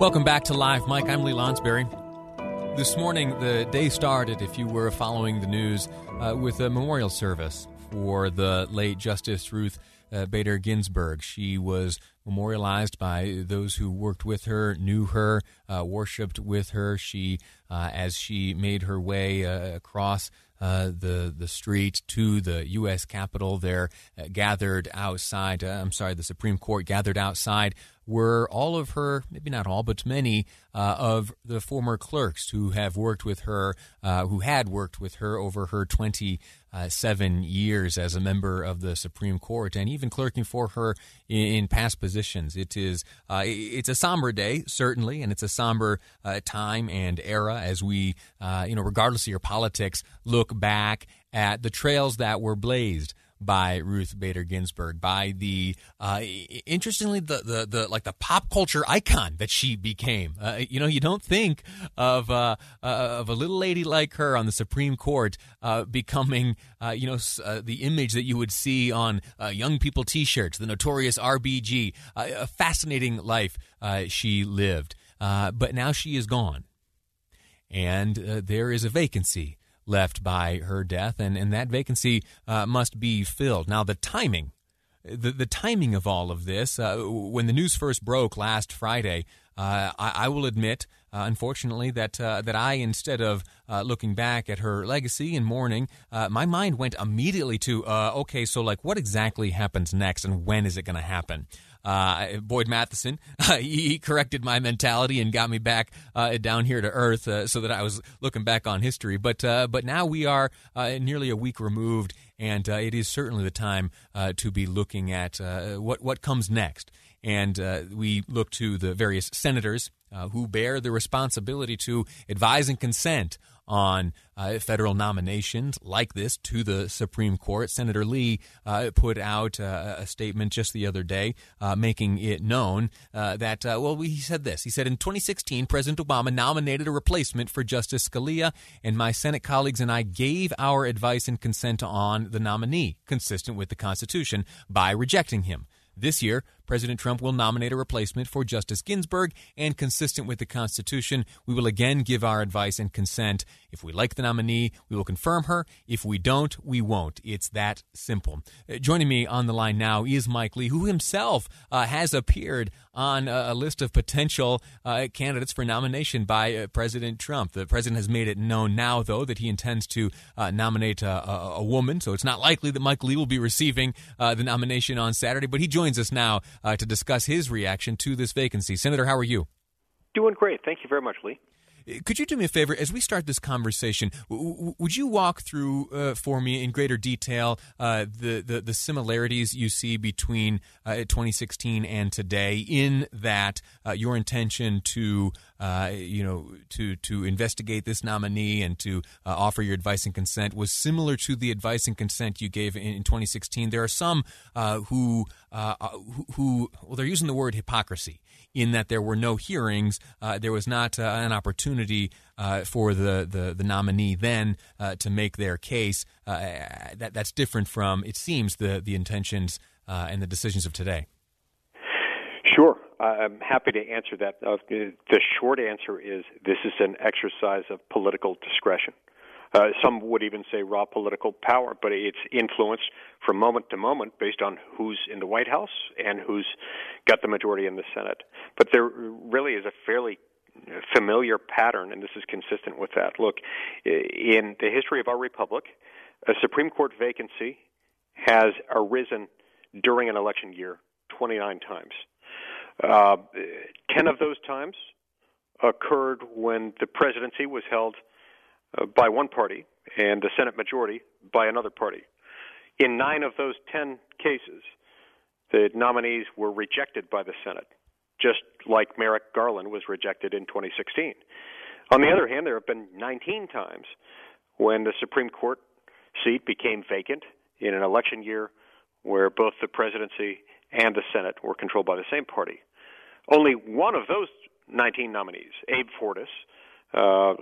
Welcome back to Live Mic. I'm Lee Lonsberry. This morning, the day started, if you were following the news, uh, with a memorial service for the late Justice Ruth uh, Bader Ginsburg. She was memorialized by those who worked with her, knew her, uh, worshipped with her. She, uh, as she made her way uh, across uh, the the street to the U.S. Capitol, there uh, gathered outside. I'm sorry, the Supreme Court gathered outside were all of her, maybe not all, but many uh, of the former clerks who have worked with her, uh, who had worked with her over her 27 years as a member of the Supreme Court, and even clerking for her in, in past positions. It is uh, it's a somber day, certainly, and it's a somber uh, time and era as we, uh, you know, regardless of your politics, look back at the trails that were blazed by Ruth Bader Ginsburg, by the uh, interestingly the, the the like the pop culture icon that she became. Uh, you know, you don't think of uh, uh of a little lady like her on the Supreme Court uh, becoming uh, you know the image that you would see on young people T-shirts, the notorious RBG. a fascinating life she lived, but now she is gone, and there is a vacancy left by her death, and, and that vacancy uh, must be filled. Now, the timing, the, the timing of all of this, uh, when the news first broke last Friday, uh, I, I, will admit, uh, unfortunately, that uh, that I, instead of uh, looking back at her legacy and mourning, my mind went immediately to, okay, so like, what exactly happens next, and when is it going to happen? Uh, Boyd Matheson, he, corrected my mentality and got me back uh, down here to earth uh, so that I was looking back on history. But uh, but now we are uh, nearly a week removed, and it is certainly the time to be looking at what what comes next. And we look to the various senators who bear the responsibility to advise and consent on uh, federal nominations like this to the Supreme Court. Senator Lee uh, put out uh, a statement just the other day uh, making it known uh, that, uh, well, he said this. He said, In 2016, President Obama nominated a replacement for Justice Scalia, and my Senate colleagues and I gave our advice and consent on the nominee, consistent with the Constitution, by rejecting him. This year, President Trump will nominate a replacement for Justice Ginsburg, and consistent with the Constitution, we will again give our advice and consent. If we like the nominee, we will confirm her. If we don't, we won't. It's that simple. Uh, joining me on the line now is Mike Lee, who himself uh, has appeared on a, a list of potential uh, candidates for nomination by uh, President Trump. The president has made it known now, though, that he intends to uh, nominate a, a, a, woman, so it's not likely that Mike Lee will be receiving uh, the nomination on Saturday, but he joins us now uh, to discuss his reaction to this vacancy. Senator, how are you? Doing great. Thank you very much, Lee. Could you do me a favor as we start this conversation? W- would you walk through uh, for me in greater detail uh, the, the, the similarities you see between uh, 2016 and today? In that uh, your intention to uh, you know to to investigate this nominee and to uh, offer your advice and consent was similar to the advice and consent you gave in, in 2016. There are some who, who who well they're using the word hypocrisy in that there were no hearings. Uh, there was not uh, an opportunity uh, for the, the, the, nominee then uh, to make their case. Uh, that, that's different from, it seems, the, the intentions uh, and the decisions of today. I'm happy to answer that. the short answer is this is an exercise of political discretion. Uh, some would even say raw political power, but it's influenced from moment to moment based on who's in the White House and who's got the majority in the Senate. But there really is a fairly familiar pattern, and this is consistent with that. Look, in the history of our republic, a Supreme Court vacancy has arisen during an election year 29 times. Uh, 10 of those times occurred when the presidency was held uh, by one party and the Senate majority by another party. In nine of those 10 cases, the nominees were rejected by the Senate, just like Merrick Garland was rejected in 2016. On the other hand, there have been 19 times when the Supreme Court seat became vacant in an election year where both the presidency and the Senate were controlled by the same party. Only one of those 19 nominees, Abe Fortas, uh, uh,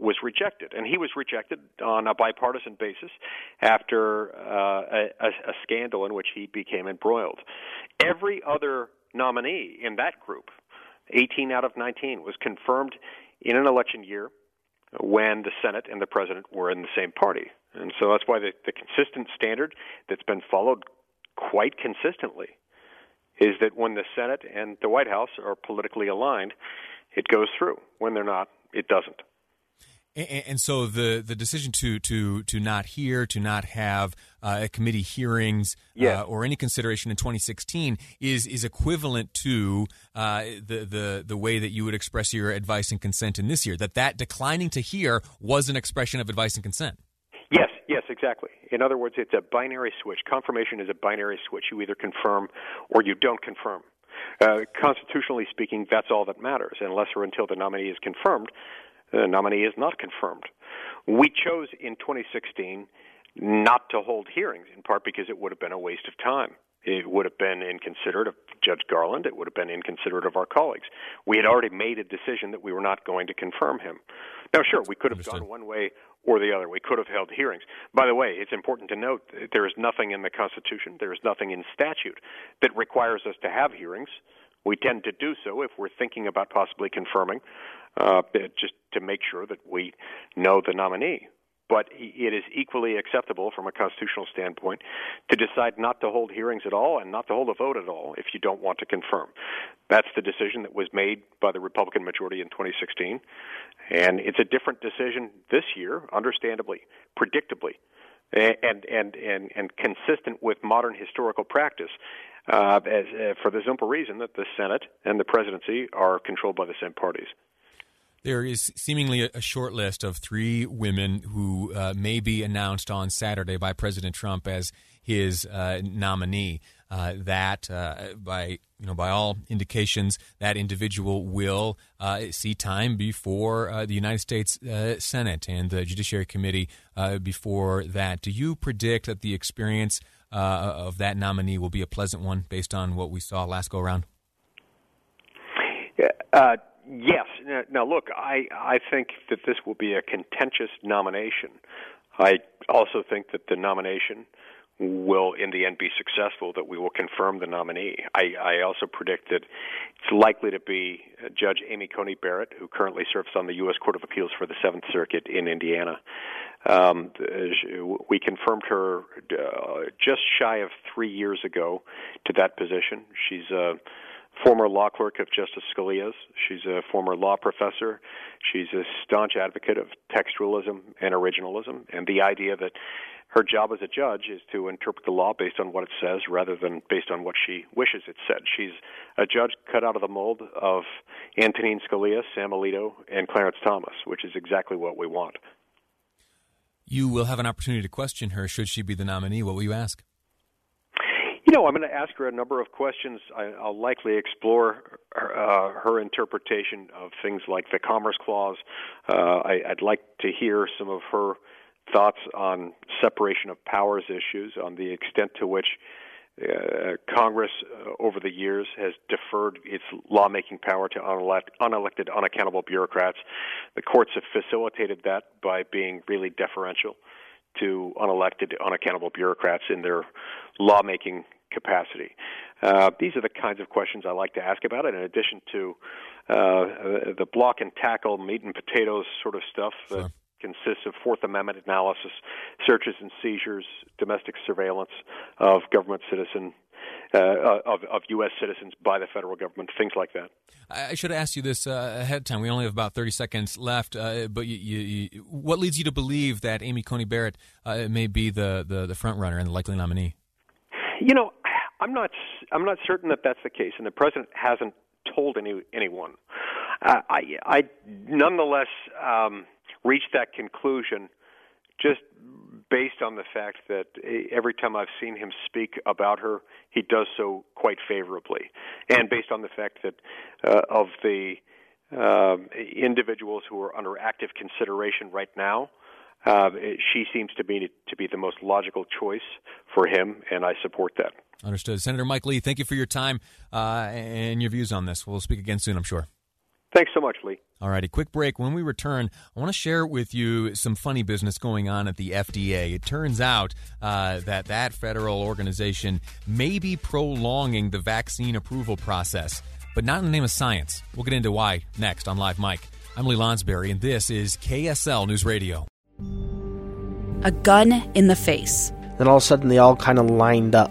was rejected, and he was rejected on a bipartisan basis after uh, a, a scandal in which he became embroiled. Every other nominee in that group, 18 out of 19, was confirmed in an election year when the Senate and the president were in the same party. And so that's why the, the consistent standard that's been followed quite consistently is that when the Senate and the White House are politically aligned, it goes through. When they're not, it doesn't. And, and so the, the decision to, to, to not hear, to not have uh, committee hearings uh, or any consideration in 2016 is is equivalent to uh, the, the the way that you would express your advice and consent in this year. That that declining to hear was an expression of advice and consent. Yes, exactly. In other words, it's a binary switch. Confirmation is a binary switch. You either confirm or you don't confirm. Uh, constitutionally speaking, that's all that matters. Unless or until the nominee is confirmed, the nominee is not confirmed. We chose in 2016 not to hold hearings, in part because it would have been a waste of time. It would have been inconsiderate of Judge Garland. It would have been inconsiderate of our colleagues. We had already made a decision that we were not going to confirm him. Now, sure, we could have Understood. gone one way or the other. We could have held hearings. By the way, it's important to note that there is nothing in the Constitution, there is nothing in statute that requires us to have hearings. We tend to do so if we're thinking about possibly confirming, uh, just to make sure that we know the nominee but it is equally acceptable from a constitutional standpoint to decide not to hold hearings at all and not to hold a vote at all if you don't want to confirm. That's the decision that was made by the Republican majority in 2016, and it's a different decision this year, understandably, predictably, and and and and consistent with modern historical practice. Uh, as, uh, for the simple reason that the Senate and the presidency are controlled by the same parties. There is seemingly a, short list of three women who uh, may be announced on Saturday by President Trump as his uh, nominee. Uh, that, uh, by you know, by all indications, that individual will uh, see time before uh, the United States Senate and the Judiciary Committee before that. Do you predict that the experience of that nominee will be a pleasant one, based on what we saw last go around? Yes. Now, look, I I think that this will be a contentious nomination. I also think that the nomination will, in the end, be successful. That we will confirm the nominee. I, I also predict that it's likely to be Judge Amy Coney Barrett, who currently serves on the U.S. Court of Appeals for the Seventh Circuit in Indiana. Um, we confirmed her uh, just shy of three years ago to that position. She's a uh, former law clerk of Justice Scalia's. She's a former law professor. She's a staunch advocate of textualism and originalism, and the idea that her job as a judge is to interpret the law based on what it says rather than based on what she wishes it said. She's a judge cut out of the mold of Antonin Scalia, Sam Alito, and Clarence Thomas, which is exactly what we want. You will have an opportunity to question her should she be the nominee. What will you ask? You know, I'm going to ask her a number of questions. I, will likely explore her, uh, her, interpretation of things like the Commerce Clause. Uh, I, would like to hear some of her thoughts on separation of powers issues, on the extent to which uh, Congress uh, over the years has deferred its lawmaking power to unelect, unelected, unaccountable bureaucrats. The courts have facilitated that by being really deferential to unelected, unaccountable bureaucrats in their lawmaking capacity? Uh, these are the kinds of questions I like to ask about it, in addition to uh, the block and tackle, meat and potatoes sort of stuff sure. that consists of Fourth Amendment analysis, searches and seizures, domestic surveillance of government citizen uh, of, of U.S. citizens by the federal government, things like that. I should have asked you this uh, ahead of time. We only have about 30 seconds left, uh, but you, you, you, what leads you to believe that Amy Coney Barrett uh, may be the, the, the front runner and the likely nominee? You know, I'm not I'm not certain that that's the case, and the president hasn't told any anyone. Uh, I, I nonetheless um, reached that conclusion just based on the fact that every time I've seen him speak about her, he does so quite favorably, and based on the fact that uh, of the uh, individuals who are under active consideration right now, uh, she seems to be to be the most logical choice for him, and I support that. Understood, Senator Mike Lee. Thank you for your time uh, and your views on this. We'll speak again soon, I'm sure. Thanks so much, Lee. All righty, quick break. When we return, I want to share with you some funny business going on at the FDA. It turns out uh, that that federal organization may be prolonging the vaccine approval process, but not in the name of science. We'll get into why next on Live Mic. I'm Lee Lonsberry, and this is KSL News Radio. A gun in the face. Then all of a sudden, they all kind of lined up.